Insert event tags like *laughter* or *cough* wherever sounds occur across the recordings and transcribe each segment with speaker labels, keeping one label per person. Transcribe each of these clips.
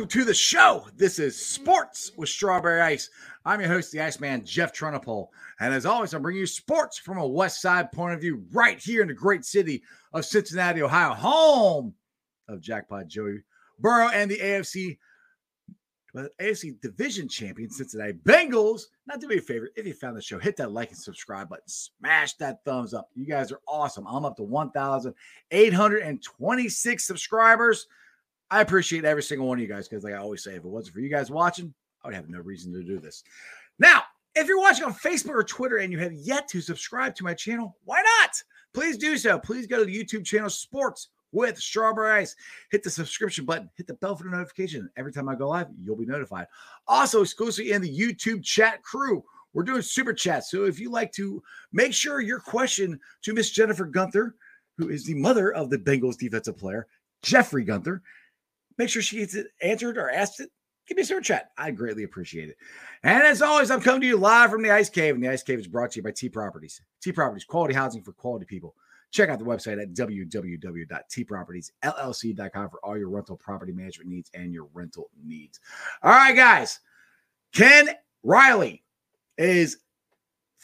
Speaker 1: Welcome to the show. This is Sports with Strawberry Ice. I'm your host, the Iceman, Jeff Trunapole. And as always, I'm bringing you sports from a West Side point of view right here in the great city of Cincinnati, Ohio, home of Jackpot Joey Burrow and the AFC AFC Division Champion Cincinnati Bengals. Not do me a favor, if you found the show, hit that like and subscribe button. Smash that thumbs up. You guys are awesome. I'm up to 1,826 subscribers. I appreciate every single one of you guys because, like I always say, if it wasn't for you guys watching, I would have no reason to do this. Now, if you're watching on Facebook or Twitter and you have yet to subscribe to my channel, why not? Please do so. Please go to the YouTube channel Sports with Strawberry Ice. Hit the subscription button, hit the bell for the notification. Every time I go live, you'll be notified. Also, exclusively in the YouTube chat crew, we're doing super chats. So if you like to make sure your question to Miss Jennifer Gunther, who is the mother of the Bengals defensive player, Jeffrey Gunther, make sure she gets it answered or asked it. Give me a super chat. I greatly appreciate it. And as always, I'm coming to you live from the Ice Cave, and the Ice Cave is brought to you by T Properties. T Properties, quality housing for quality people. Check out the website at www.tpropertiesllc.com for all your rental property management needs and your rental needs. All right, guys. Ken Riley is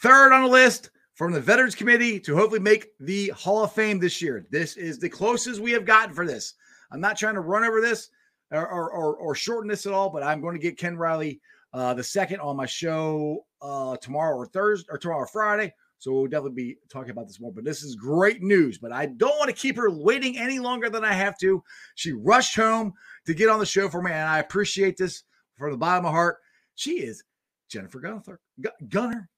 Speaker 1: third on the list from the Veterans Committee to hopefully make the Hall of Fame this year. This is the closest we have gotten for this. I'm not trying to run over this or, or, or, or shorten this at all, but I'm going to get Ken Riley uh, the second on my show uh, tomorrow or Thursday or tomorrow or Friday. So we'll definitely be talking about this more. But this is great news. But I don't want to keep her waiting any longer than I have to. She rushed home to get on the show for me, and I appreciate this from the bottom of my heart. She is Jennifer Gunther. Gu- Gunner.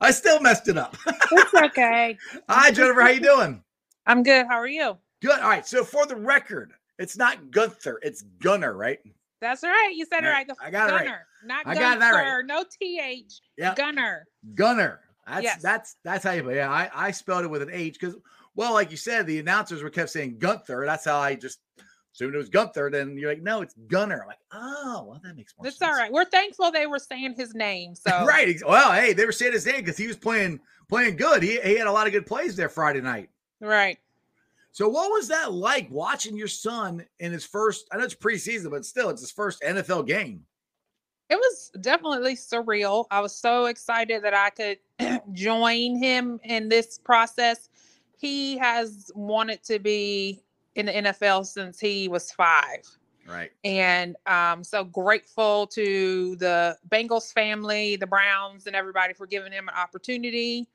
Speaker 1: I still messed it up.
Speaker 2: It's okay. *laughs*
Speaker 1: Hi, Jennifer. How you doing?
Speaker 2: I'm good. How are you?
Speaker 1: Good. All right. So for the record, it's not Gunther, it's Gunner, right?
Speaker 2: That's right. You said it
Speaker 1: Right.
Speaker 2: right.
Speaker 1: I got it right.
Speaker 2: Gunner, not
Speaker 1: I
Speaker 2: Gunner.
Speaker 1: got right.
Speaker 2: No th.
Speaker 1: Yeah.
Speaker 2: Gunner.
Speaker 1: Gunner. That's
Speaker 2: Yes.
Speaker 1: that's that's how you yeah, I, I spelled it with an H because well, like you said, the announcers were kept saying Gunther. That's how I just assumed it was Gunther. Then you're like, no, it's Gunner. I'm like, oh, well, that makes more sense.
Speaker 2: That's
Speaker 1: sense.
Speaker 2: all right. We're thankful they were saying his name. *laughs* So
Speaker 1: right. Well, hey, they were saying his name because he was playing playing good. He, he had a lot of good plays there Friday night.
Speaker 2: Right.
Speaker 1: So what was that like watching your son in his first? I know it's preseason, but still, it's his first NFL game.
Speaker 2: It was definitely surreal. I was so excited that I could *clears throat* join him in this process. He has wanted to be in the NFL since he was five.
Speaker 1: Right.
Speaker 2: and um, so grateful to the Bengals family, the Browns, and everybody for giving him an opportunity.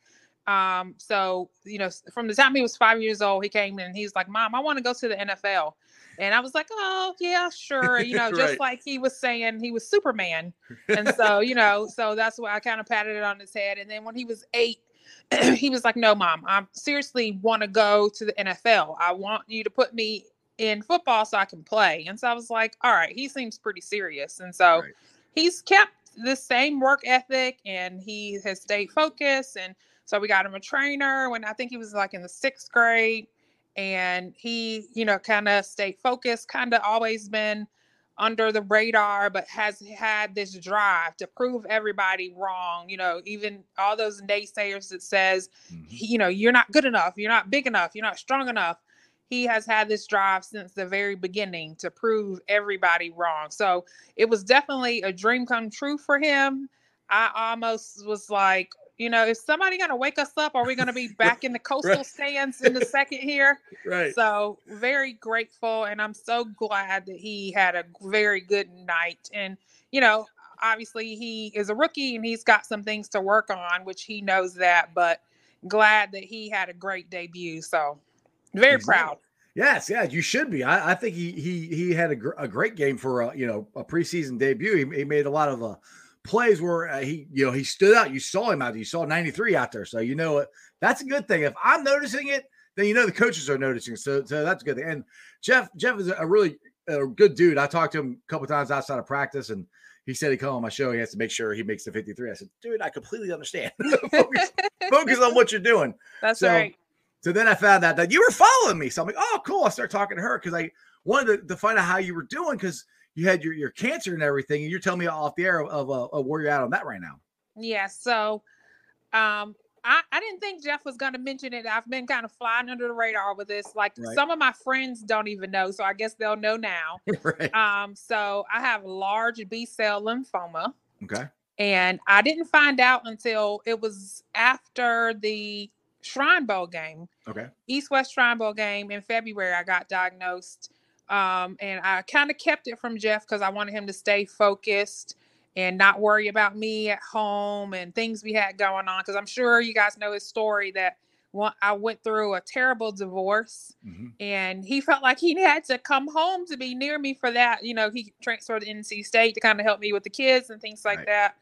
Speaker 2: Um, so you know, from the time he was five years old, he came in and he's like, "Mom, I want to go to the NFL," and I was like, "Oh yeah, sure." You know, *laughs*
Speaker 1: Right.
Speaker 2: just like he was saying, he was Superman, and *laughs* so you know, so that's why I kind of patted it on his head. And then when he was eight. *clears throat* he was like, "No, mom, I seriously want to go to the NFL. I want you to put me in football so I can play. And so I was like, all right, he seems pretty serious. And so
Speaker 1: Right.
Speaker 2: he's kept the same work ethic and he has stayed focused. And so we got him a trainer when I think he was like in the sixth grade. And he, you know, kind of stayed focused, kind of always been under the radar, but has had this drive to prove everybody wrong. You know, even all those naysayers that says,
Speaker 1: Mhm.
Speaker 2: you know, you're not good enough, you're not big enough, you're not strong enough. He has had this drive since the very beginning to prove everybody wrong. So it was definitely a dream come true for him. I almost was like, you know, is somebody going to wake us up? Are we going to be *laughs* back in the coastal
Speaker 1: Right.
Speaker 2: stands in the second here?
Speaker 1: Right.
Speaker 2: So very grateful, and I'm so glad that he had a very good night. And you know, obviously he is a rookie and he's got some things to work on, which he knows that. But glad that he had a great debut. So very
Speaker 1: Exactly.
Speaker 2: proud.
Speaker 1: Yes, yeah, you should be. I, I think he he he had a, gr- a great game for a you know a preseason debut. He, he made a lot of uh, plays where uh, he you know he stood out. You saw him out. there. You saw 93 out there, so you know it. That's a good thing. If I'm noticing it, then you know the coaches are noticing. So so that's a good. Thing. And Jeff Jeff is a really a good dude. I talked to him a couple times outside of practice, and he said he come on my show. He has to make sure he makes the 53. I said, dude, I completely understand. *laughs* focus, *laughs* focus on what you're doing.
Speaker 2: That's
Speaker 1: So,
Speaker 2: right.
Speaker 1: So then I found out that you were following me. So I'm like, oh, cool. I started talking to her because I wanted to, to find out how you were doing because you had your, your cancer and everything. And you're telling me off the air of, of, of where you're at on that right now.
Speaker 2: Yeah. So, um, I, I didn't think Jeff was going to mention it. I've been kind of flying under the radar with this. Like
Speaker 1: Right.
Speaker 2: some of my friends don't even know, so I guess they'll know now. *laughs*
Speaker 1: right.
Speaker 2: Um, so I have large B cell lymphoma,
Speaker 1: Okay.
Speaker 2: and I didn't find out until it was after the Shrine Bowl game,
Speaker 1: Okay.
Speaker 2: East West Shrine Bowl game in February. I got diagnosed, um, and I kind of kept it from Jeff because I wanted him to stay focused and not worry about me at home and things we had going on. Because I'm sure you guys know his story that one, I went through a terrible divorce
Speaker 1: Mhm.
Speaker 2: and he felt like he had to come home to be near me for that. You know, he transferred to NC State to kind of help me with the kids and things like
Speaker 1: Right.
Speaker 2: that.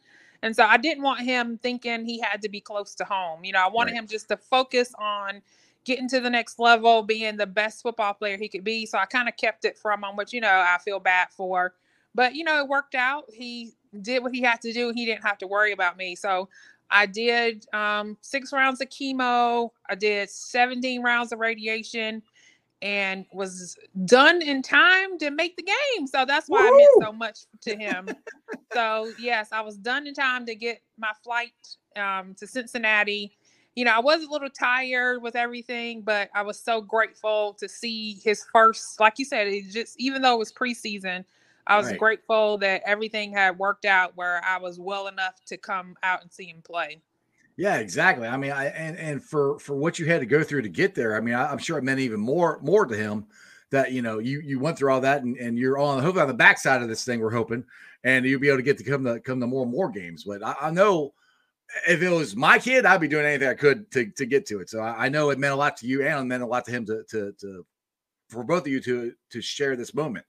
Speaker 2: And so I didn't want him thinking he had to be close to home. You know, I wanted
Speaker 1: Right.
Speaker 2: him just to focus on getting to the next level, being the best football player he could be. So I kind of kept it from him, which, you know, I feel bad for. But, you know, it worked out. He did what he had to do. He didn't have to worry about me. So I did um, six rounds of chemo. I did 17 rounds of radiation and was done in time to make the game. So that's why it meant so much to him. so yes, I was done in time to get my flight um, to Cincinnati. You know, I was a little tired with everything, but I was so grateful to see his first, like you said, it just even though it was preseason, I was
Speaker 1: Right.
Speaker 2: grateful that everything had worked out where I was well enough to come out and see him play.
Speaker 1: Yeah, exactly. I mean, I and and for for what you had to go through to get there, I mean, I, I'm sure it meant even more more to him that you know you you went through all that and, and you're on hopefully on the backside of this thing. We're hoping, and you'll be able to get to come to come to more and more games. But I, I know if it was my kid, I'd be doing anything I could to to get to it. So I, I know it meant a lot to you, and it meant a lot to him to to to for both of you to to share this moment.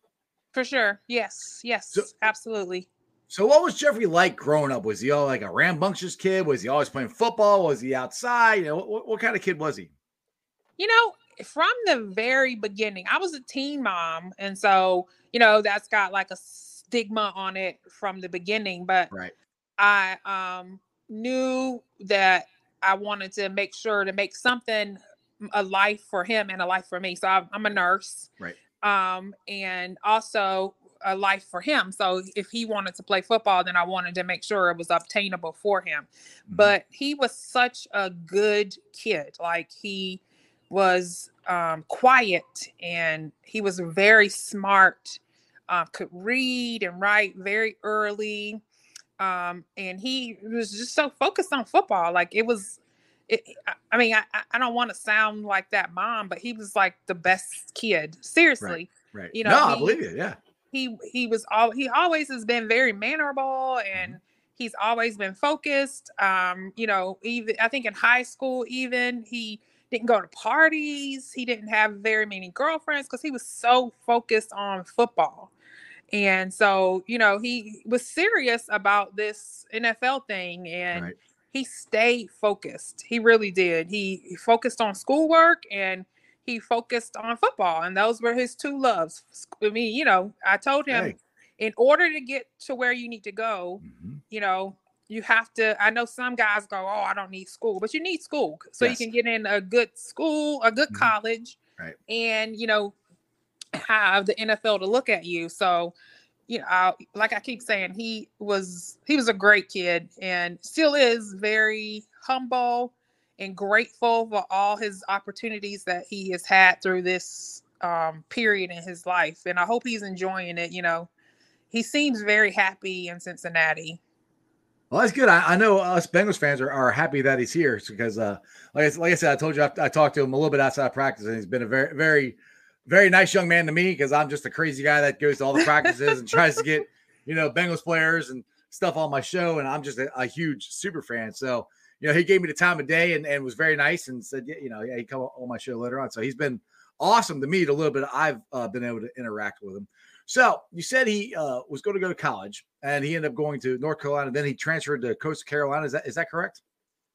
Speaker 2: For sure. Yes. Yes.
Speaker 1: So-
Speaker 2: absolutely.
Speaker 1: So what was Jeffrey like growing up? Was he all like a rambunctious kid? Was he always playing football? Was he outside? You know, what, what kind of kid was he?
Speaker 2: You know, from the very beginning, I was a teen mom. And so, you know, that's got like a stigma on it from the beginning. But
Speaker 1: Right.
Speaker 2: I um, knew that I wanted to make sure to make something a life for him and a life for me. So I'm, I'm a nurse.
Speaker 1: Right.
Speaker 2: Um, and also a life for him. So if he wanted to play football, then I wanted to make sure it was obtainable for him.
Speaker 1: Mhm.
Speaker 2: But he was such a good kid. Like he was um, quiet and he was very smart, uh, could read and write very early. Um, and he was just so focused on football. Like it was, it, I- mean, I, I- don't want to sound like that mom, but he was like the best kid. Seriously
Speaker 1: right.
Speaker 2: you know,
Speaker 1: no, I believe you. Yeah.
Speaker 2: he he was all he always has been very mannerable
Speaker 1: Mm-hmm.
Speaker 2: and he's always been focused um you know even i think in high school even he didn't go to parties he didn't have very many girlfriends because he was so focused on football and so you know he was serious about this nfl thing and
Speaker 1: Right.
Speaker 2: he stayed focused he really did he, he focused on schoolwork and he focused on football and those were his two loves i mean you know i told him
Speaker 1: Hey.
Speaker 2: in order to get to where you need to go
Speaker 1: Mhm.
Speaker 2: you know you have to i know some guys go oh i don't need school but you need school so
Speaker 1: Yes.
Speaker 2: you can get in a good school a good
Speaker 1: Mhm.
Speaker 2: college
Speaker 1: Right.
Speaker 2: and you know have the nfl to look at you. So you know I, like i keep saying he was he was a great kid and still is very humble and grateful for all his opportunities that he has had through this um, period in his life. And i hope he's enjoying it you know. He seems very happy in cincinnati.
Speaker 1: Well, that's good. I, I know us Bengals fans are, are happy that he's here because, uh, like I, like I said, I told you I, I talked to him a little bit outside of practice, and he's been a very, very, very nice young man to me because I'm just a crazy guy that goes to all the practices and tries to get, you know, Bengals players and stuff on my show, and I'm just a, a huge super fan. So, you know, he gave me the time of day and, and was very nice and said, you know, yeah, he come on my show later on. So he's been awesome to meet a little bit. I've uh, been able to interact with him. So you said he uh, was going to go to college, and he ended up going to North Carolina. Then he transferred to Coastal Carolina. Is that is that correct?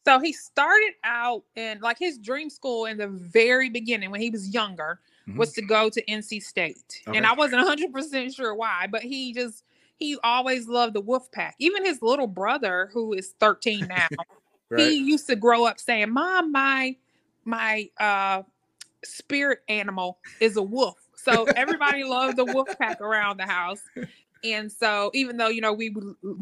Speaker 2: So he started out in like his dream school in the very beginning when he was younger
Speaker 1: Mhm.
Speaker 2: was to go to NC State.
Speaker 1: Okay.
Speaker 2: And I wasn't 100% sure why, but he just he always loved the wolf pack. Even his little brother who is 13 now, *laughs* he used to grow up saying, "Mom, my my uh spirit animal is a wolf." So everybody *laughs* loved the wolf pack around the house. And so, even though you know we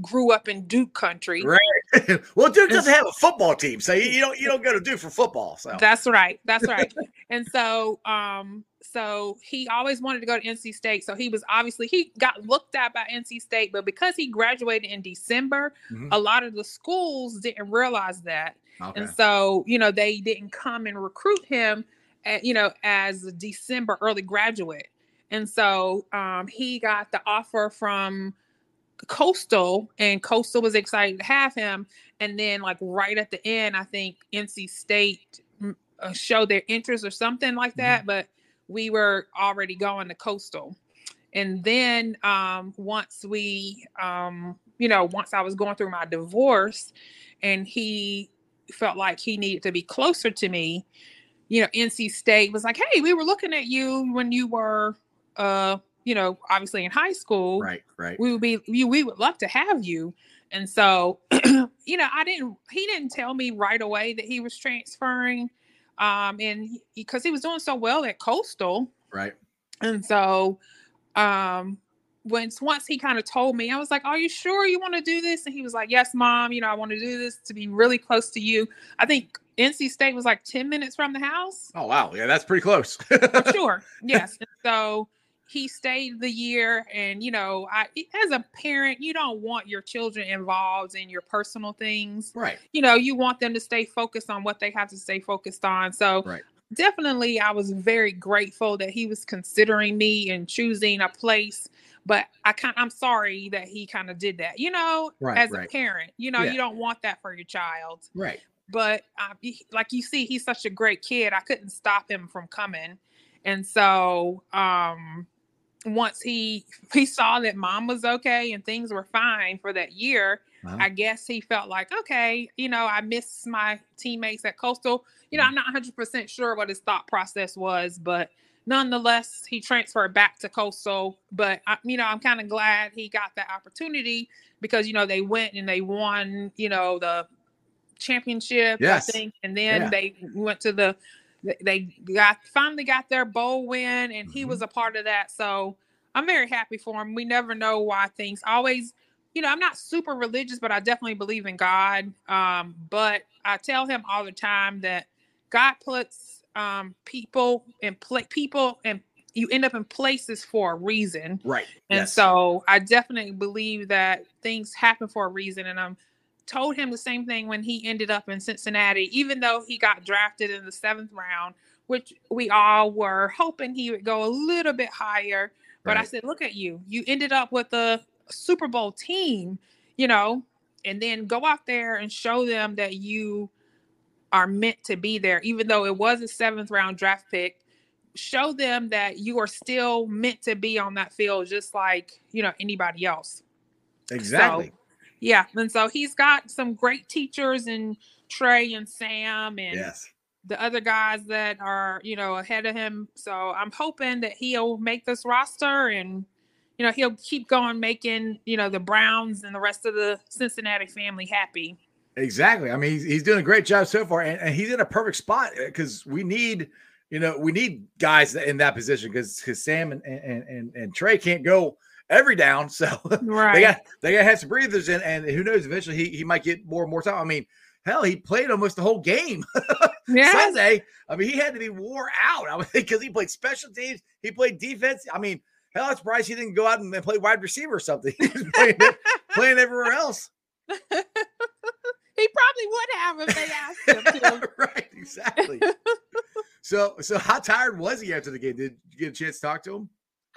Speaker 2: grew up in Duke country,
Speaker 1: Right. *laughs* well, Duke doesn't have a football team, so you, you don't you don't go to Duke for football. So
Speaker 2: That's right. That's right. and so um so he always wanted to go to NC State. So he was obviously he got looked at by NC State, but because he graduated in December,
Speaker 1: Mhm.
Speaker 2: a lot of the schools didn't realize that.
Speaker 1: okay.
Speaker 2: And so, you know, they didn't come and recruit him at, you know, as a December early graduate. And so um he got the offer from Coastal and Coastal was excited to have him. And then like right at the end, I think NC State mm, uh, showed their interest or something like that, but we were already going to Coastal. And then um once we um you know, once I was going through my divorce and he felt like he needed to be closer to me, you know, NC State was like, "Hey, we were looking at you when you were uh, you know, obviously in high school
Speaker 1: right, right.
Speaker 2: we would be we, we would love to have you and so *clears throat* you know i didn't he didn't tell me right away that he was transferring um and because he was doing so well at coastal
Speaker 1: Right.
Speaker 2: and so um once once he kind of told me i was like are you sure you want to do this and he was like yes mom you know i want to do this to be really close to you i think nc state was like 10 minutes from the house
Speaker 1: Oh wow, yeah, that's pretty close. *laughs*
Speaker 2: sure. Yes. And so he stayed the year, and you know, I as a parent, you don't want your children involved in your personal things.
Speaker 1: right.
Speaker 2: You know, you want them to stay focused on what they have to stay focused on. So
Speaker 1: Right.
Speaker 2: definitely, I was very grateful that he was considering me and choosing a place. But I kind, I'm sorry that he kind of did that. You know,
Speaker 1: Right,
Speaker 2: as
Speaker 1: right.
Speaker 2: a parent, you know,
Speaker 1: Yeah.
Speaker 2: you don't want that for your child
Speaker 1: Right.
Speaker 2: but he- like you see he's such a great kid i couldn't stop him from coming and so um once he he saw that mom was okay and things were fine for that year
Speaker 1: Uh-huh.
Speaker 2: i guess he felt like okay you know i miss my teammates at coastal you know i'm not 100% sure what his thought process was but nonetheless he transferred back to coastal but I, you know i'm kind of glad he got that opportunity because you know they went and they won you know the championship
Speaker 1: Yes.
Speaker 2: i think and then
Speaker 1: Yeah.
Speaker 2: they went to the they got finally got their bowl win and he
Speaker 1: Mm-hmm.
Speaker 2: was a part of that so i'm very happy for him we never know why things always you know i'm not super religious but i definitely believe in god um but i tell him all the time that god puts um people in play people and you end up in places for a reason
Speaker 1: Right.
Speaker 2: and
Speaker 1: yes.
Speaker 2: so I definitely believe that things happen for a reason. And I'm told him the same thing when he ended up in Cincinnati, even though he got drafted in the seventh round, which we all were hoping he would go a little bit higher. But I said, look at you. You ended up with a Super Bowl team, you know, and then go out there and show them that you are meant to be there, even though it was a seventh round draft pick show them that you are still meant to be on that field just like you know anybody else
Speaker 1: exactly.
Speaker 2: Yeah and so he's got some great teachers in trey and sam and
Speaker 1: yes.
Speaker 2: the other guys that are you know ahead of him so i'm hoping that he'll make this roster and you know he'll keep going making you know the browns and the rest of the cincinnati family happy
Speaker 1: Exactly. I mean, he's, he's doing a great job so far, and, and he's in a perfect spot eh, because we need, you know, we need guys in that position because because Sam and, and and and Trey can't go every down, so
Speaker 2: right *laughs*
Speaker 1: they got they got to have some breathers in, and who knows, eventually he he might get more and more time. I mean, hell, he played almost the whole game *laughs*
Speaker 2: yeah
Speaker 1: Sunday. I mean, he had to be wore out. I would *laughs* think because he played special teams, he played defense. I mean, hell, I'm surprised he didn't go out and play wide receiver or something. He was playing, playing everywhere else.
Speaker 2: he probably would have if they asked him to
Speaker 1: right, exactly. so, so how tired was he after the game? Did you get a chance to talk to him?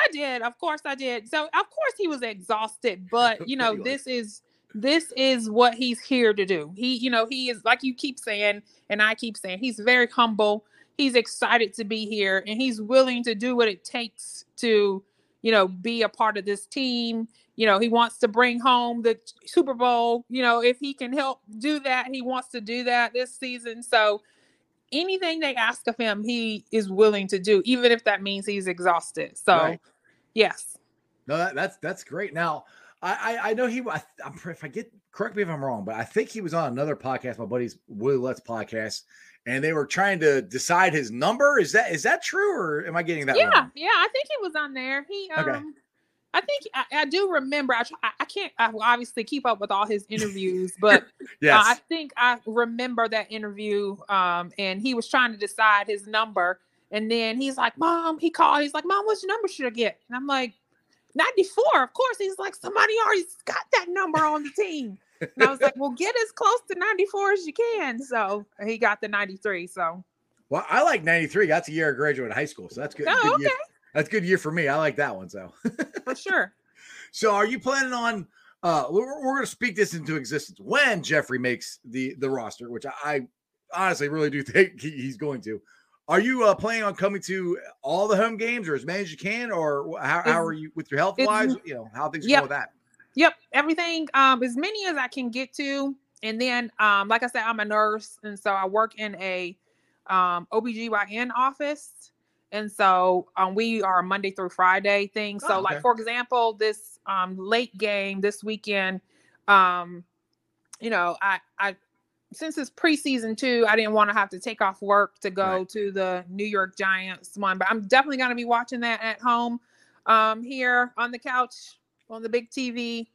Speaker 2: I did, of course I did. So of course he was exhausted, but you know, this is this is what he's here to do. He, you know, he is like you keep saying, and I keep saying, he's very humble. He's excited to be here and he's willing to do what it takes to, you know, be a part of this team. You know, he wants to bring home the Super Bowl. You know, if he can help do that, he wants to do that this season. So anything they ask of him, he is willing to do, even if that means he's exhausted. So
Speaker 1: Right.
Speaker 2: Yes.
Speaker 1: No, that, that's that's great. Now, I I, I know he. I, I'm if I get correct me if I'm wrong, but I think he was on another podcast, my buddy's Willie Let's podcast, and they were trying to decide his number. Is that is that true, or am I getting that
Speaker 2: yeah,
Speaker 1: wrong?
Speaker 2: yeah, I think he was on there. He um
Speaker 1: Okay.
Speaker 2: I think I, I do remember. I, try, I can't I obviously keep up with all his interviews, but
Speaker 1: yes. *laughs*
Speaker 2: uh, I think I remember that interview. Um, and he was trying to decide his number, and then he's like, "Mom," he called. He's like, "Mom, what's your number should I get?" And I'm like, "94." Of course. He's like, "Somebody already got that number on the team." And I was like, "Well, get as close to 94 as you can." So he got the 93. So.
Speaker 1: Well, I like 93. That's a year I graduated high school. So that's good.
Speaker 2: Oh,
Speaker 1: good
Speaker 2: okay.
Speaker 1: year. That's a good year for me. I like that one. So *laughs*
Speaker 2: for sure.
Speaker 1: So are you planning on uh we're, we're gonna speak this into existence when Jeffrey makes the the roster, which I, I honestly really do *laughs* think he, he's going to. Are you uh, planning on coming to all the home games or as many as you can, or how, how are you with your health wise? You know, how things
Speaker 2: yep.
Speaker 1: go with that?
Speaker 2: Yep, everything um as many as I can get to. And then um like I said, I'm a nurse and so I work in a um OBGYN office. And so um, we are a Monday through Friday thing. So,
Speaker 1: Oh, okay.
Speaker 2: like for example, this um, late game this weekend, um, you know, I I since it's preseason too, I didn't want to have to take off work to go
Speaker 1: Right.
Speaker 2: to the New York Giants one, but I'm definitely going to be watching that at home um, here on the couch on the big TV.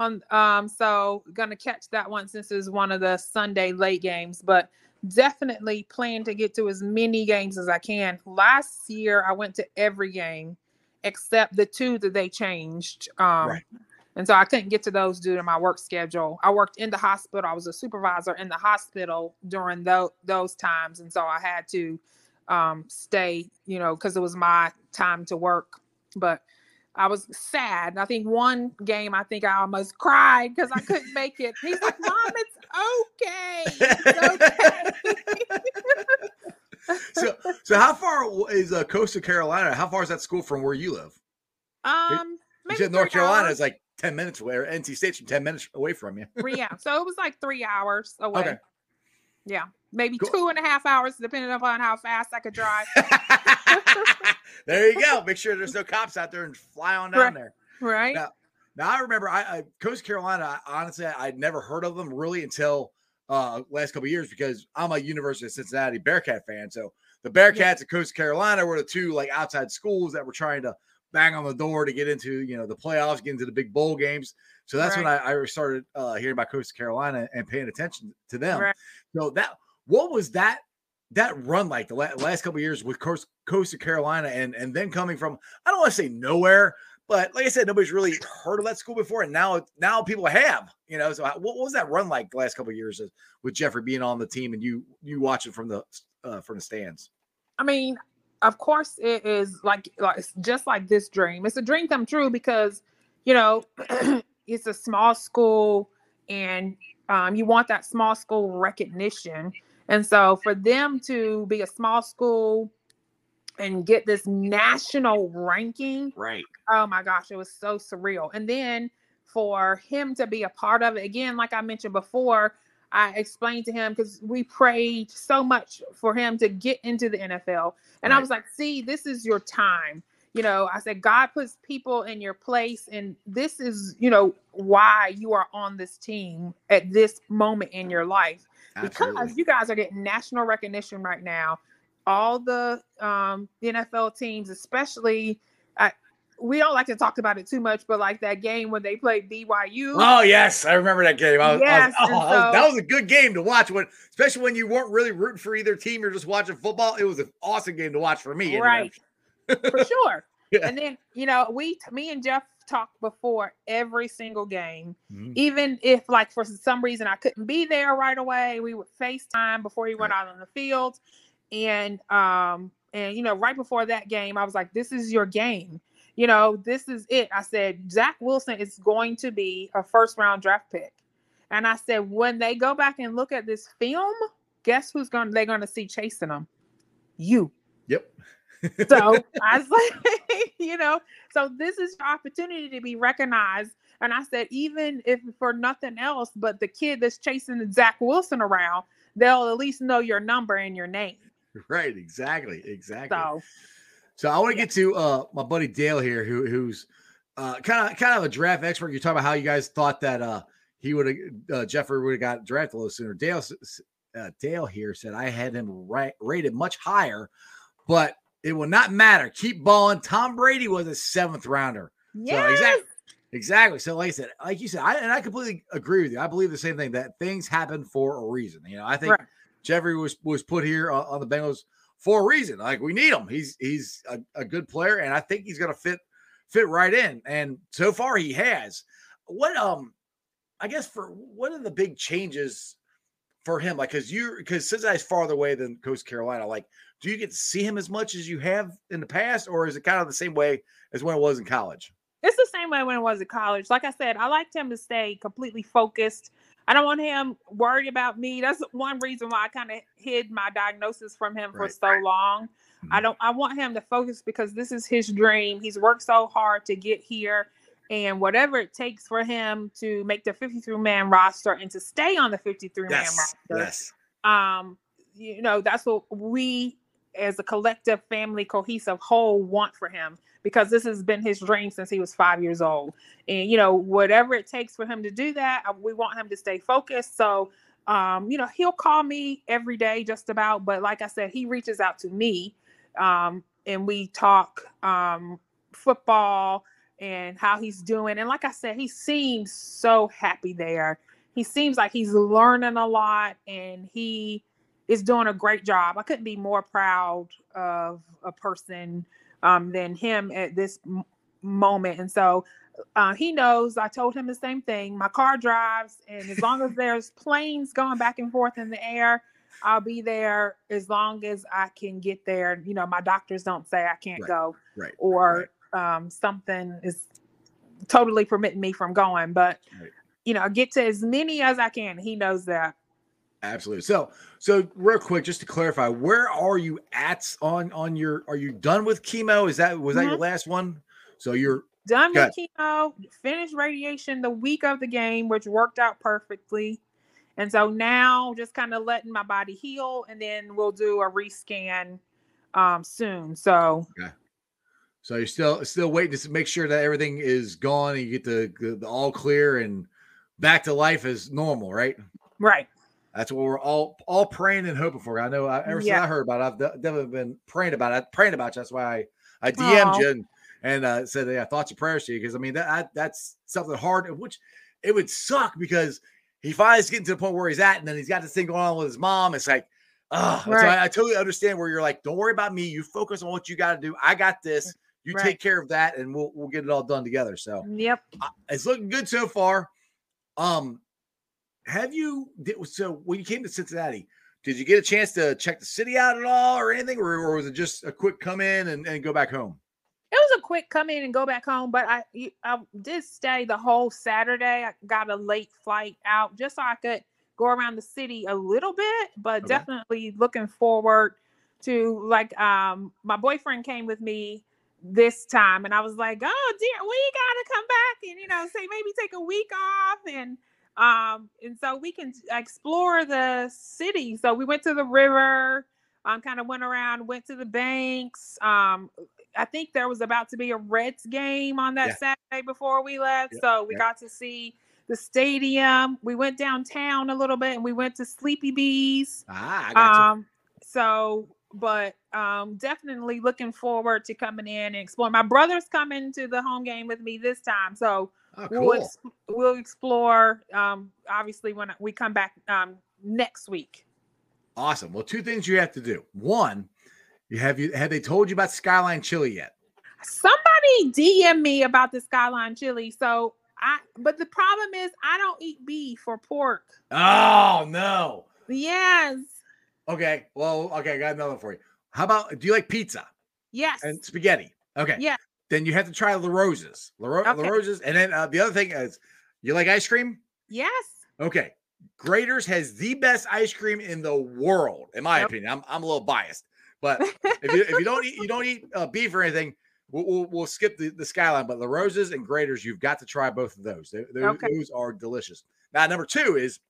Speaker 2: On um, so gonna catch that one since it's one of the Sunday late games, but definitely plan to get to as many games as I can. Last year, I went to every game except the two that they changed. Um,
Speaker 1: Right.
Speaker 2: And so I couldn't get to those due to my work schedule. I worked in the hospital. I was a supervisor in the hospital during those those times, and so I had to um, stay, you know, because it was my time to work. But I was sad. I think one game, I think I almost cried because I couldn't make it. He's like, "Mom, it's okay. It's okay." *laughs*
Speaker 1: so so how far is uh, Coastal Carolina? How far is that school from where you live?
Speaker 2: um, maybe
Speaker 1: North Carolina
Speaker 2: hours.
Speaker 1: is like 10 minutes away, or NC State's from 10 minutes away from you.
Speaker 2: Yeah. So it was like three hours away.
Speaker 1: Okay.
Speaker 2: Yeah, maybe
Speaker 1: Cool.
Speaker 2: two and a half hours, depending upon how fast I could drive. *laughs*
Speaker 1: there you go. Make sure there's no *laughs* cops out there and fly on down
Speaker 2: Right.
Speaker 1: there.
Speaker 2: right?
Speaker 1: Now, now I remember I, I Coast Carolina. I, honestly, I'd never heard of them really until uh last couple of years because I'm a University of Cincinnati Bearcat fan. So the Bearcats and Coast Carolina were the two like outside schools that were trying to bang on the door to get into you know the playoffs, get into the big bowl games. So that's when I, I started uh, hearing about Coastal Carolina and paying attention to them.
Speaker 2: Right.
Speaker 1: So that what was that that run like the la- last couple of years with Coast Coastal Carolina and and then coming from I don't want to say nowhere, but like I said, nobody's really heard of that school before, and now now people have. You know, so how- what was that run like the last couple of years with Jeffrey being on the team and you you watch it from the uh, from the stands?
Speaker 2: I mean, of course, it is like like it's just like this dream. It's a dream come true because you know *clears throat* it's a small school, and um, you want that small school recognition. And so for them to be a small school and get this national ranking,
Speaker 1: Right.
Speaker 2: oh my gosh, it was so surreal. And then for him to be a part of it again, like I mentioned before, I explained to him because we prayed so much for him to get into the NFL. And I was like, see, this is your time. You know, I said, God puts people in your place, and this is, you know, why you are on this team at this moment in your life because you guys are getting national recognition right now. All the um, the NFL teams, especially, uh, we don't like to talk about it too much, but like that game when they played BYU.
Speaker 1: Oh yes, I remember that game. I was, I was-
Speaker 2: Yes,
Speaker 1: oh,
Speaker 2: and *laughs*
Speaker 1: that, was, that was a good game to watch. When, especially when you weren't really rooting for either team, you're just watching football. It was an awesome game to watch for me. anyway.
Speaker 2: Right. for *laughs* sure.
Speaker 1: Yeah.
Speaker 2: And then, you know, we, me and Jeff talked before every single game,
Speaker 1: Mhm.
Speaker 2: even if, like, for some reason I couldn't be there right away, we would FaceTime before he went out on the field. And, um, and, you know, right before that game, I was like, this is your game. You know, this is it. I said, Zach Wilson is going to be a first round draft pick. And I said, when they go back and look at this film, guess who's going to, they're going to see chasing them? You.
Speaker 1: Yep. *laughs*
Speaker 2: So I was like, *laughs* you know, so this is your opportunity to be recognized. And I said, even if for nothing else, but the kid that's chasing Zach Wilson around, they'll at least know your number and your name.
Speaker 1: right. Exactly. Exactly.
Speaker 2: So
Speaker 1: So I want to get to uh my buddy Dale here, who who's uh kind of kind of a draft expert. You're talking about how you guys thought that uh he would have uh, Jeffrey would have got drafted a little sooner. Dale uh, Dale here said I had him right rated much higher, but it will not matter. Keep balling. Tom Brady was a seventh rounder.
Speaker 2: Yes.
Speaker 1: So exactly, exactly. So like I said, like you said, I and I completely agree with you. I believe the same thing that things happen for a reason. You know, I think
Speaker 2: Right.
Speaker 1: Jeffrey was was put here on, on the Bengals for a reason. Like we need him. He's he's a, a good player, and I think he's gonna fit fit right in. And so far, he has. What um, I guess for what are the big changes for him? Like, because you because Cincinnati's farther away than Coast Carolina. Like, do you get to see him as much as you have in the past, or is it kind of the same way as when it was in college?
Speaker 2: It's the same way when it was in college. Like I said, I liked him to stay completely focused. I don't want him worried about me. That's one reason why I kind of hid my diagnosis from him for so long. I
Speaker 1: Mhm.
Speaker 2: don't I want him to focus because this is his dream. He's worked so hard to get here and whatever it takes for him to make the 53 man roster and to stay on the 53 man
Speaker 1: Yes,
Speaker 2: roster.
Speaker 1: yes,
Speaker 2: um you know that's what we as a collective family cohesive whole want for him because this has been his dream since he was five years old. And you know whatever it takes for him to do that we want him to stay focused. So um you know he'll call me every day just about but like i said he reaches out to me um and we talk um football and how he's doing. And like i said he seems so happy there. He seems like he's learning a lot and he is doing a great job. I couldn't be more proud of a person um, than him at this m- moment. And so uh, he knows I told him the same thing. My car drives, and as long as *laughs* there's planes going back and forth in the air, I'll be there as long as I can get there. You know, my doctors don't say I can't
Speaker 1: Right,
Speaker 2: go
Speaker 1: right,
Speaker 2: or um, something is totally permitting me from going. But
Speaker 1: Right.
Speaker 2: you know, I get to as many as I can. He knows that.
Speaker 1: Absolutely. So, so real quick, just to clarify, where are you at on on your? Are you done with chemo? Is that was that your
Speaker 2: Mhm.
Speaker 1: last one? So you're
Speaker 2: Done with chemo, finished radiation the week of the game, which worked out perfectly. And so now just kind of letting my body heal and then we'll do a rescan um soon. So
Speaker 1: so you're still still waiting to make sure that everything is gone and you get the, the, the all clear and back to life as normal, right?
Speaker 2: right.
Speaker 1: That's what we're all all praying and hoping for. I know I, ever since
Speaker 2: Yeah.
Speaker 1: I heard about it, I've definitely been praying about it, praying about you. That's why I, I DM'd
Speaker 2: Aw.
Speaker 1: you and, and uh, said, yeah, thoughts and prayers to you. Because I mean, that, that that's something hard, which it would suck because he finally is getting to the point where he's at, and then he's got this thing going on with his mom. It's like, oh, so I, I totally understand where you're like, don't worry about me. You focus on what you got to do. I got this. You
Speaker 2: Right.
Speaker 1: take care of that, and we'll we'll get it all done together. So
Speaker 2: Yep.
Speaker 1: it's looking good so far. Um, have you did, so when you came to Cincinnati? Did you get a chance to check the city out at all, or anything, or, or was it just a quick come in and, and go back home?
Speaker 2: It was a quick come in and go back home, but I I did stay the whole Saturday. I got a late flight out just so I could go around the city a little bit, but
Speaker 1: Okay.
Speaker 2: definitely looking forward to like um my boyfriend came with me this time and I was like, "Oh dear, we got to come back and you know, say maybe take a week off and um and so we can explore the city." So we went to the river, um kind of went around, went to the banks, um I think there was about to be a Reds game on that
Speaker 1: Yeah.
Speaker 2: Saturday before we left.
Speaker 1: Yeah,
Speaker 2: So we
Speaker 1: yeah.
Speaker 2: got to see the stadium. We went downtown a little bit and we went to Sleepy Bees.
Speaker 1: Ah, I got
Speaker 2: Um, so but um definitely looking forward to coming in and exploring. My brother's coming to the home game with me this time. So
Speaker 1: Oh,
Speaker 2: we'll ex- we'll explore um obviously when we come back um next week.
Speaker 1: Awesome. Well, two things you have to do. One, you have you have they told you about Skyline Chili yet?
Speaker 2: Somebody DM me about the skyline chili. So I but the problem is I don't eat beef or pork.
Speaker 1: Oh no.
Speaker 2: Yes.
Speaker 1: Okay. Well, okay, I got another one for you. How about do you like pizza
Speaker 2: Yes.
Speaker 1: and spaghetti? Okay.
Speaker 2: Yeah.
Speaker 1: Then you have to try La Rosa's. La, Ro- La
Speaker 2: Okay.
Speaker 1: Rosa's. And then uh, the other thing is you like ice cream?
Speaker 2: yes.
Speaker 1: Okay. Graeter's has the best ice cream in the world, in my
Speaker 2: Yep.
Speaker 1: opinion. I'm, I'm a little biased, but if you if you don't eat you don't eat uh, beef or anything, we'll, we'll, we'll skip the, the skyline. But the Rosa's and Graeter's, you've got to try both of those. They, those,
Speaker 2: Okay.
Speaker 1: those are delicious. Now, number two is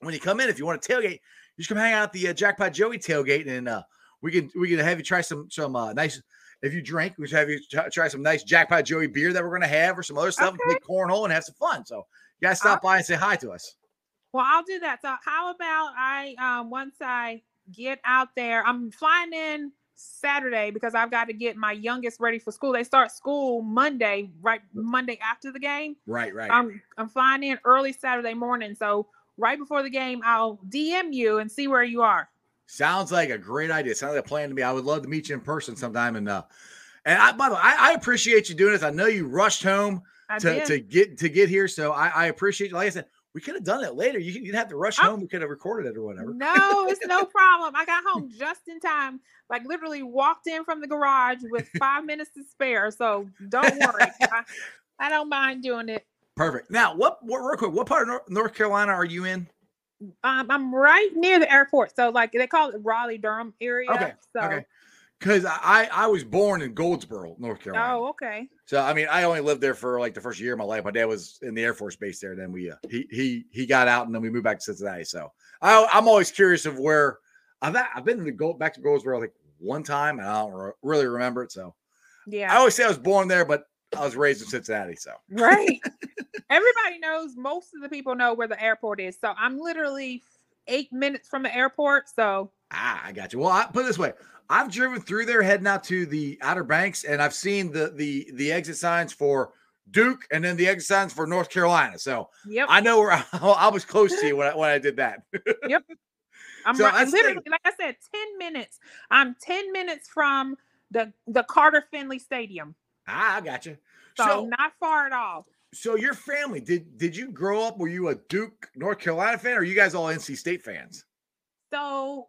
Speaker 1: when you come in, if you want to tailgate, you should come hang out at the uh, Jackpot Joey tailgate, and uh, we can we can have you try some some uh, nice. If you drink, we should have you try, try some nice Jackpot Joey beer that we're going to have, or some other stuff, and play cornhole and have some fun. So you guys stop by and say hi to us.
Speaker 2: Well, I'll do that. So how about I um once I get out there, I'm flying in Saturday because I've got to get my youngest ready for school. They start school Monday, right Monday after the game.
Speaker 1: Right, right.
Speaker 2: I'm I'm flying in early Saturday morning, so right before the game, I'll DM you and see where you are.
Speaker 1: Sounds like a great idea. Sounds like a plan to me. I would love to meet you in person sometime. And uh, and I, by the way, I, I appreciate you doing this. I know you rushed home
Speaker 2: I
Speaker 1: to,
Speaker 2: did.
Speaker 1: to get to get here, so I, I appreciate. You. Like I said, we could have done it later. You you'd have to rush home. We could have recorded it or whatever.
Speaker 2: No, it's no *laughs* problem. I got home just in time. Like literally walked in from the garage with five minutes to spare. So don't worry. *laughs* I, I don't mind doing it.
Speaker 1: Perfect. Now, what, what real quick? What part of North Carolina are you in?
Speaker 2: Um, I'm right near the airport. So like they call it Raleigh Durham area.
Speaker 1: Okay,
Speaker 2: So
Speaker 1: Okay. Because I I was born in Goldsboro, North Carolina.
Speaker 2: oh, okay.
Speaker 1: So I mean, I only lived there for like the first year of my life. My dad was in the Air Force base there. Then we uh, he he he got out, and then we moved back to Cincinnati. So I, I'm always curious of where I've I've been to go back to Goldsboro like one time, and I don't re- really remember it. So
Speaker 2: yeah, I
Speaker 1: always say I was born there, but I was raised in Cincinnati. So
Speaker 2: Right. *laughs* Everybody knows most of the people know where the airport is. So I'm literally eight minutes from the airport. So
Speaker 1: ah, I got you. Well, I put it this way. I've driven through there heading out to the Outer Banks, and I've seen the the the exit signs for Duke, and then the exit signs for North Carolina. So
Speaker 2: yep.
Speaker 1: I know where I, *laughs* I was close to you when I, when I did that. *laughs* Yep.
Speaker 2: I'm
Speaker 1: So
Speaker 2: right, literally, like I said, 10 minutes. I'm 10 minutes from the the Carter Finley Stadium.
Speaker 1: Ah, I got you.
Speaker 2: So,
Speaker 1: So,
Speaker 2: not far at all.
Speaker 1: so your family did did you grow up? Were you a Duke, North Carolina fan, or are you guys all NC State fans?
Speaker 2: So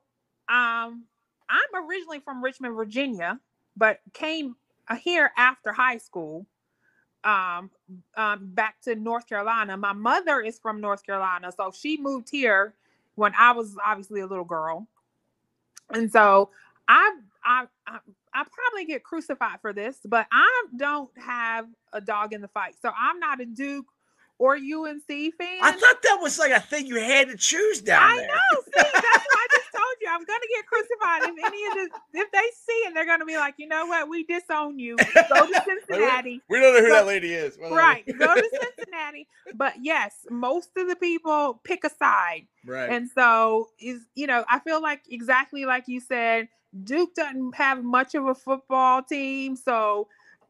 Speaker 2: um I'm originally from Richmond, Virginia, but came uh, here after high school. Um, um back to North Carolina. My mother is from North Carolina, so she moved here when I was obviously a little girl. And so I I I, I probably get crucified for this, but I don't have a dog in the fight. So I'm not a Duke or UNC fan.
Speaker 1: I thought that was like a thing you had to choose down
Speaker 2: I
Speaker 1: there.
Speaker 2: I know. See, that's what I just told you. I'm gonna get crucified if any of the if they see it, they're gonna be like, you know what? We disown you. Go to *laughs* Cincinnati.
Speaker 1: We don't know who that lady is. Well,
Speaker 2: Right. Go to Cincinnati. But yes, most of the people pick a side.
Speaker 1: right.
Speaker 2: And so is you know, I feel like exactly like you said, Duke doesn't have much of a football team. So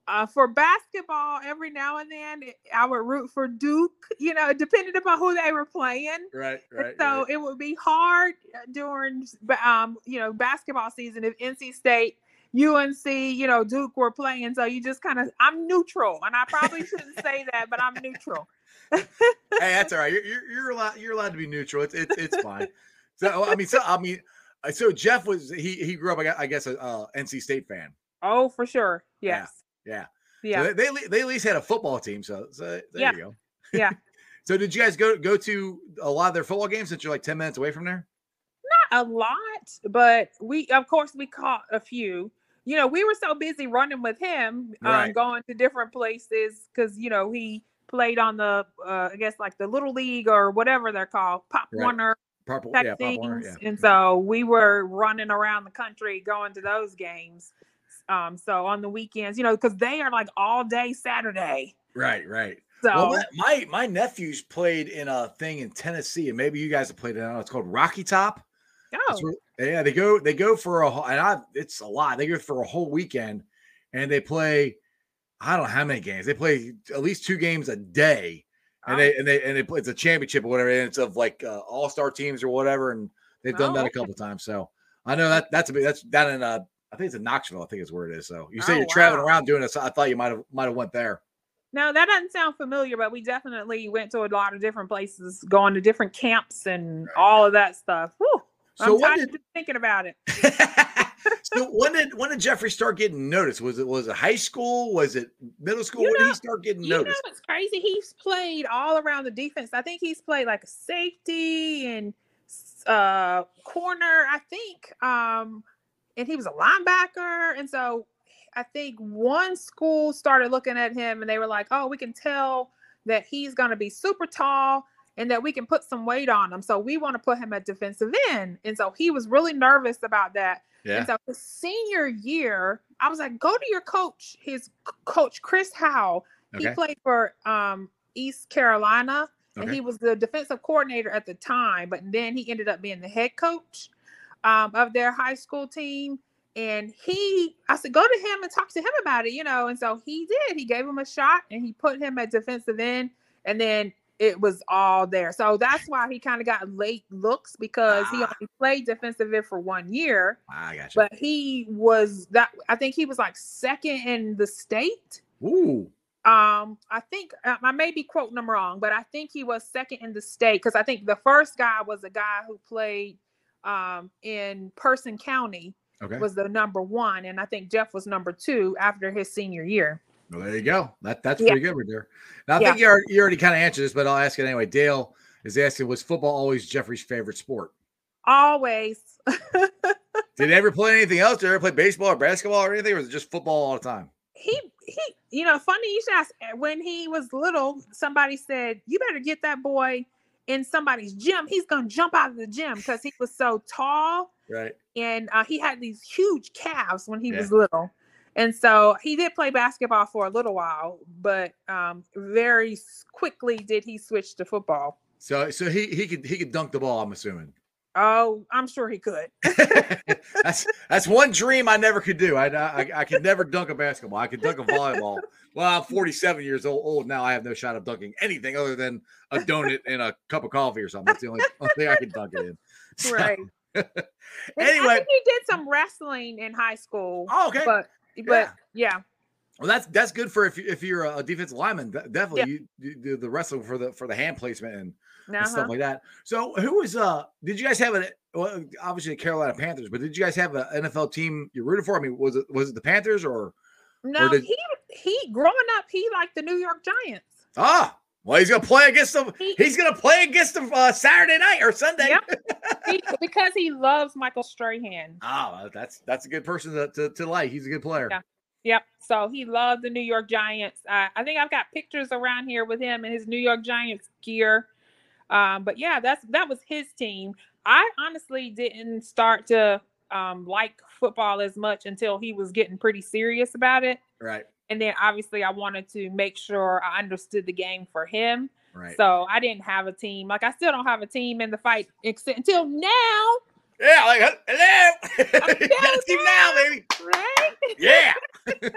Speaker 2: uh, for basketball, every now and then I would root for Duke, you know, depending upon who they were playing.
Speaker 1: right. Right.
Speaker 2: so
Speaker 1: right.
Speaker 2: it would be hard uh, during um you know basketball season if NC State, UNC, you know Duke were playing. So you just kind of I'm neutral, and I probably shouldn't say that, but I'm neutral.
Speaker 1: hey, that's all right. You're, you're you're allowed you're allowed to be neutral. It's it's, it's fine. So I mean, so I mean, so Jeff was he he grew up I guess, a uh, NC State fan.
Speaker 2: Oh, for sure.
Speaker 1: Yeah, yeah.
Speaker 2: Yeah.
Speaker 1: So they, they they at least had a football team. So so there
Speaker 2: Yeah.
Speaker 1: you go. *laughs*
Speaker 2: Yeah.
Speaker 1: so did you guys go go to a lot of their football games since you're like ten minutes away from there?
Speaker 2: Not a lot, but we of course we caught a few. You know, we were so busy running with him, um,
Speaker 1: Right.
Speaker 2: going to different places because you know he played on the uh, I guess like the little league or whatever they're called, Pop
Speaker 1: Right.
Speaker 2: Warner
Speaker 1: Yeah, Pop Warner,
Speaker 2: things.
Speaker 1: yeah.
Speaker 2: And so we were running around the country going to those games. Um, so on the weekends, you know, because they are like all day Saturday.
Speaker 1: right, right.
Speaker 2: So
Speaker 1: Well, my, my my nephews played in a thing in Tennessee, and maybe you guys have played it. I don't know. It's called Rocky Top.
Speaker 2: oh,
Speaker 1: where- yeah, they go they go for a whole- and I it's a lot. They go for a whole weekend, and they play. I don't know how many games they play. At least two games a day, and
Speaker 2: oh,
Speaker 1: they and they and they play. It's a championship or whatever, and it's of like uh, all star teams or whatever, and they've done
Speaker 2: Oh,
Speaker 1: that a
Speaker 2: okay.
Speaker 1: couple times. So I know that that's a big that's down in uh I think it's in Knoxville. I think is where it is. So you say
Speaker 2: Oh,
Speaker 1: you're traveling around doing this. I thought you might have might have went there.
Speaker 2: no, that doesn't sound familiar, but we definitely went to a lot of different places, going to different camps and all of that stuff. Whew,
Speaker 1: So
Speaker 2: I'm tired
Speaker 1: did
Speaker 2: just thinking about it. *laughs* *laughs*
Speaker 1: so when did when did Jeffrey start getting noticed? Was it was it high school? Was it middle school?
Speaker 2: You
Speaker 1: when did he start getting noticed?
Speaker 2: You know
Speaker 1: noticed?
Speaker 2: what's crazy? He's played all around the defense. I think he's played like a safety and uh corner, I think. Um and he was a linebacker. And so I think one school started looking at him and they were like, "Oh, we can tell that he's going to be super tall and that we can put some weight on him. So we want to put him at defensive end." And so he was really nervous about that.
Speaker 1: Yeah.
Speaker 2: And so his senior year, I was like, go to your coach, his coach, Chris Howe. He played for um, East Carolina and he was the defensive coordinator at the time, but then he ended up being the head coach um, of their high school team. And he, I said, go to him and talk to him about it, you know. And so he did. He gave him a shot and he put him at defensive end. And then it was all there. So that's why he kind of got late looks because ah. he only played defensive end for one year.
Speaker 1: I got
Speaker 2: you. But he was that I think he was like second in the state.
Speaker 1: Ooh.
Speaker 2: Um, I think uh, I may be quoting him wrong, but I think he was second in the state because I think the first guy was a guy who played um in Person County. Okay. Was the number one, and I think Jeff was number two after his senior year.
Speaker 1: Well, there you go. That that's pretty yeah. good right there. Now I yeah. think you already, you already kind of answered this, but I'll ask it anyway. Dale is asking, was football always Jeffrey's favorite sport?
Speaker 2: Always. *laughs*
Speaker 1: Did he ever play anything else? Did he ever play baseball or basketball or anything, or was it just football all the time?
Speaker 2: He he, you know, funny you should ask. Eh, when he was little, somebody said, "You better get that boy in somebody's gym. He's gonna jump out of the gym because he was so tall."
Speaker 1: Right.
Speaker 2: And uh, he had these huge calves when he yeah. was little. And so he did play basketball for a little while, but um, very quickly did he switch to football.
Speaker 1: So, so he he could he could dunk the ball. I'm assuming.
Speaker 2: Oh, I'm sure he could. *laughs*
Speaker 1: that's that's one dream I never could do. I, I I could never dunk a basketball. I could dunk a volleyball. Well, I'm 47 years old, old now. I have no shot of dunking anything other than a donut and a cup of coffee or something. That's the only, *laughs* only thing I can dunk it in.
Speaker 2: So, right. *laughs* anyway, he did some wrestling in high school.
Speaker 1: Oh, okay.
Speaker 2: But but yeah. yeah.
Speaker 1: Well, that's that's good for if you if you're a defensive lineman. Definitely, yeah. you, you, do the wrestling for the for the hand placement and, uh-huh. and, stuff like that. So, who was uh? Did you guys have a well, obviously the Carolina Panthers, but did you guys have an NFL team you rooted for? I mean, was it was it the Panthers or?
Speaker 2: No, or did... he he growing up he liked the New York Giants.
Speaker 1: Ah, well, he's gonna play against them. He, he's gonna play against them uh, Saturday night or Sunday. *laughs*
Speaker 2: he, because he loves Michael Strahan.
Speaker 1: Oh, that's that's a good person to, to, to like. He's a good player.
Speaker 2: Yeah. Yep. So he loved the New York Giants. Uh, I think I've got pictures around here with him in his New York Giants gear. Um, but yeah, that's that was his team. I honestly didn't start to um, like football as much until he was getting pretty serious about it.
Speaker 1: Right.
Speaker 2: And then obviously I wanted to make sure I understood the game for him.
Speaker 1: Right.
Speaker 2: So I didn't have a team. Like I still don't have a team in the fight except until now.
Speaker 1: Yeah, like hello. *laughs* got a team now, baby.
Speaker 2: Right?
Speaker 1: Yeah. *laughs*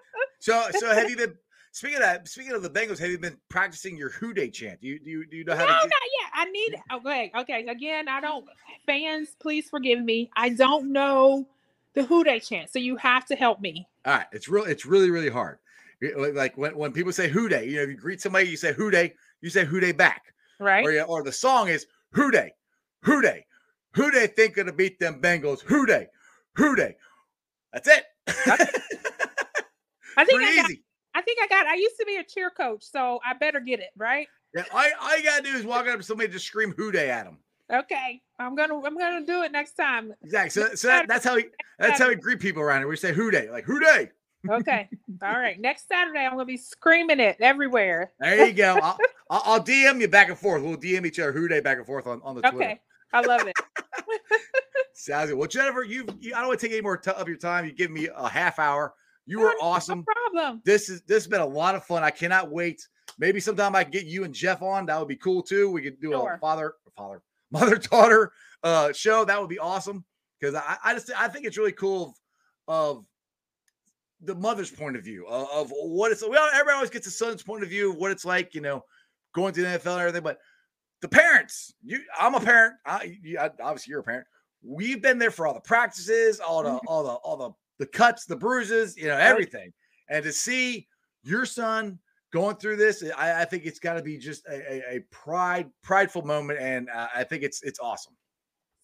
Speaker 1: *laughs* so so have you been speaking of that, speaking of the Bengals, have you been practicing your Who Dey chant? Do you do you, do you know how
Speaker 2: no,
Speaker 1: to
Speaker 2: not yet. I need okay, oh, okay. Again, I don't fans, please forgive me. I don't know the Who Dey chant. So you have to help me.
Speaker 1: All right. It's real, it's really, really hard. Like when, when people say Who Dey, you know, if you greet somebody, you say Who Dey, you say Who Dey back.
Speaker 2: Right.
Speaker 1: Or, or the song is Who Dey, Who Dey, Who Dey think gonna beat them Bengals, Who Dey, Who Dey. That's it. *laughs*
Speaker 2: I think I got, easy. I think I got I used to be a cheer coach, so I better get it, right?
Speaker 1: Yeah, all, all you gotta do is walk up to somebody just scream Who Dey at them.
Speaker 2: Okay, I'm gonna I'm gonna do it next time.
Speaker 1: Exactly. So, so that, that's how we that's how we greet people around here. We say Who Dey?" like Who Dey?"
Speaker 2: okay. *laughs* All right. Next Saturday, I'm gonna be screaming it everywhere.
Speaker 1: There you go. I'll, I'll, DM you back and forth. We'll DM each other Who Dey?" back and forth on, on the Twitter. Okay.
Speaker 2: I love it. *laughs*
Speaker 1: Sounds good. Well, Jennifer, you, you I don't want to take any more t- of your time. You give me a half hour. You oh, were awesome.
Speaker 2: No problem.
Speaker 1: This is this has been a lot of fun. I cannot wait. Maybe sometime I can get you and Jeff on. That would be cool too. We could do sure. a father father mother daughter uh, show. That would be awesome because I, I just I think it's really cool of, of the mother's point of view of, of what it's. Well, everybody always gets the son's point of view of what it's like, you know, going to the NFL and everything. But the parents, you, I'm a parent. I, you, I, obviously, you're a parent. We've been there for all the practices, all the all the all the the cuts, the bruises, you know, everything. And to see your son going through this, I, I think it's got to be just a, a, a, pride, prideful moment, and uh, I think it's it's awesome.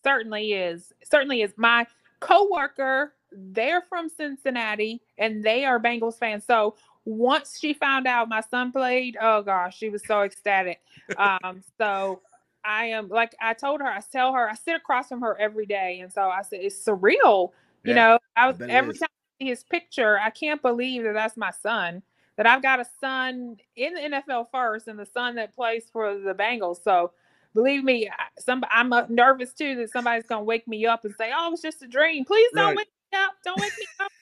Speaker 2: Certainly is. Certainly is. My coworker, they're from Cincinnati, and they are Bengals fans. So once she found out my son played, oh gosh, she was so ecstatic. um, so I am like I told her, I tell her, I sit across from her every day, and so I said it's surreal. You yeah, know, I was every time I see his picture, I can't believe that that's my son that I've got a son in the NFL first and the son that plays for the Bengals. So believe me, some I'm uh, nervous too that somebody's gonna wake me up and say, "Oh, it's just a dream." Please don't right. wake me up. Don't wake me up.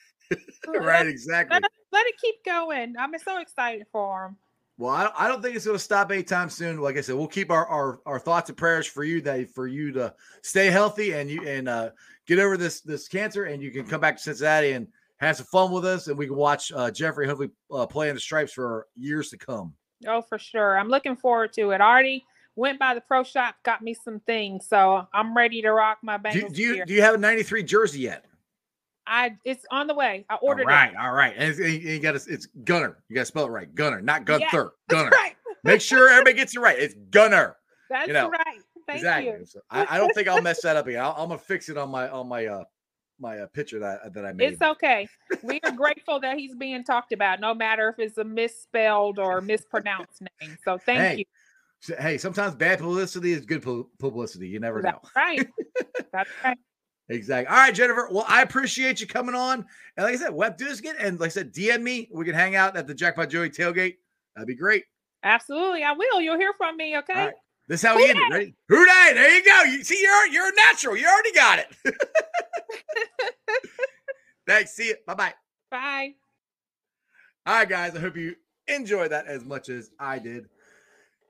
Speaker 2: *laughs*
Speaker 1: right, exactly.
Speaker 2: Let, let, it keep going. I'm so excited for him.
Speaker 1: Well, I, I don't think it's going to stop anytime soon. Like I said, we'll keep our, our, our thoughts and prayers for you that for you to stay healthy and you and uh, get over this this cancer, and you can come back to Cincinnati and have some fun with us, and we can watch uh, Jeffrey hopefully uh, play in the stripes for years to come.
Speaker 2: Oh, for sure. I'm looking forward to it. I already went by the pro shop, got me some things, so I'm ready to rock my Bengals.
Speaker 1: Do, you- do you do you have a '93 jersey yet?
Speaker 2: I it's on the way. I ordered
Speaker 1: all right,
Speaker 2: it.
Speaker 1: all right. And and you got to it's Gunter. You got to spell it right. Gunter, not Gunther.
Speaker 2: Yeah, Gunter. Right.
Speaker 1: Make sure everybody gets it right. It's Gunter.
Speaker 2: That's
Speaker 1: know,
Speaker 2: right. Thank
Speaker 1: exactly.
Speaker 2: you.
Speaker 1: So I, I don't think I'll mess that up again. I'll, I'm gonna fix it on my on my uh my uh, picture that that I made.
Speaker 2: It's okay. We are *laughs* grateful that he's being talked about, no matter if it's a misspelled or mispronounced name. So thank
Speaker 1: Hey,
Speaker 2: you.
Speaker 1: So, hey, sometimes bad publicity is good pu- publicity. You never know.
Speaker 2: Right. *laughs* That's right.
Speaker 1: Exactly. All right, Jennifer. Well, I appreciate you coming on. And like I said, web do this again. And like I said, DM me. We can hang out at the Jackpot Joey tailgate. That'd be great.
Speaker 2: Absolutely. I will. You'll hear from me. Okay.
Speaker 1: Right. This is how we end it. Ready? Who Dey? There you go. You see, you're you're a natural. You already got it. *laughs* Thanks. See you. Bye bye.
Speaker 2: Bye.
Speaker 1: All right, guys. I hope you enjoyed that as much as I did.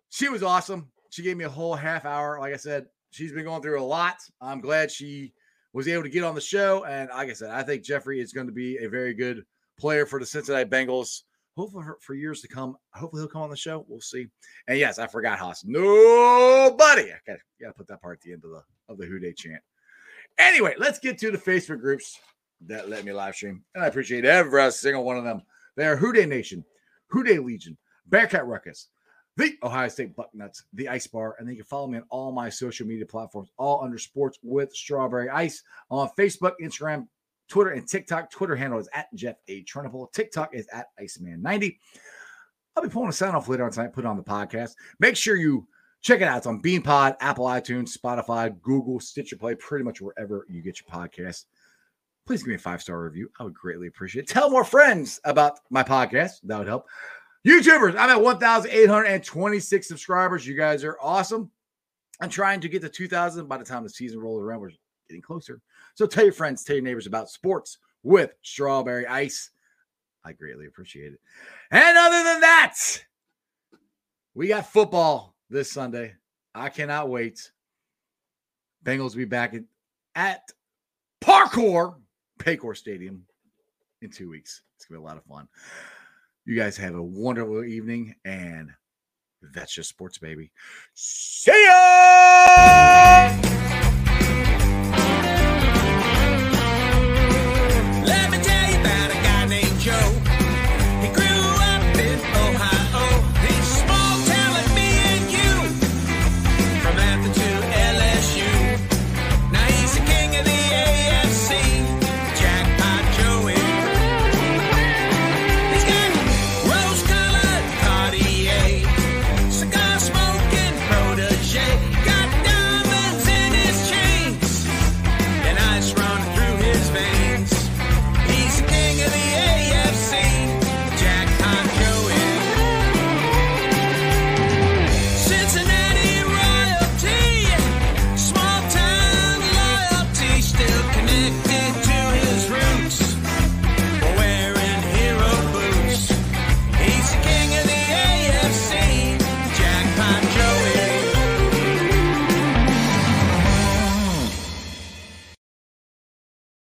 Speaker 1: She was awesome. She gave me a whole half hour. Like I said, she's been going through a lot. I'm glad she was able to get on the show. And like I said, I think Jeffrey is going to be a very good player for the Cincinnati Bengals. Hopefully for, for years to come. Hopefully he'll come on the show. We'll see. And yes, I forgot Haas. Nobody. I gotta, gotta put that part at the end of the of the Who Dey chant. Anyway, let's get to the Facebook groups that let me live stream. And I appreciate every single one of them. They are Who Dey Nation, Who Dey Legion, Bearcat Ruckus, the Ohio State Bucknuts, the Ice Bar, and then you can follow me on all my social media platforms, all under Sports with Strawberry Ice on Facebook, Instagram, Twitter, and TikTok. Twitter handle is at Jeff A. Trunable. TikTok is at Iceman90. I'll be pulling a sound off later on tonight, put it on the podcast. Make sure you check it out. It's on BeanPod, Apple iTunes, Spotify, Google, Stitcher Play, pretty much wherever you get your podcast. Please give me a five star review. I would greatly appreciate it. Tell more friends about my podcast. That would help. YouTubers, I'm at 1,826 subscribers. You guys are awesome. I'm trying to get to 2,000 by the time the season rolls around. We're getting closer. So tell your friends, tell your neighbors about sports with strawberry ice. I greatly appreciate it. And other than that, we got football this Sunday. I cannot wait. Bengals will be back at, at Parkour, Paycor Stadium in two weeks. It's going to be a lot of fun. You guys have a wonderful evening, and that's just sports, baby. See ya!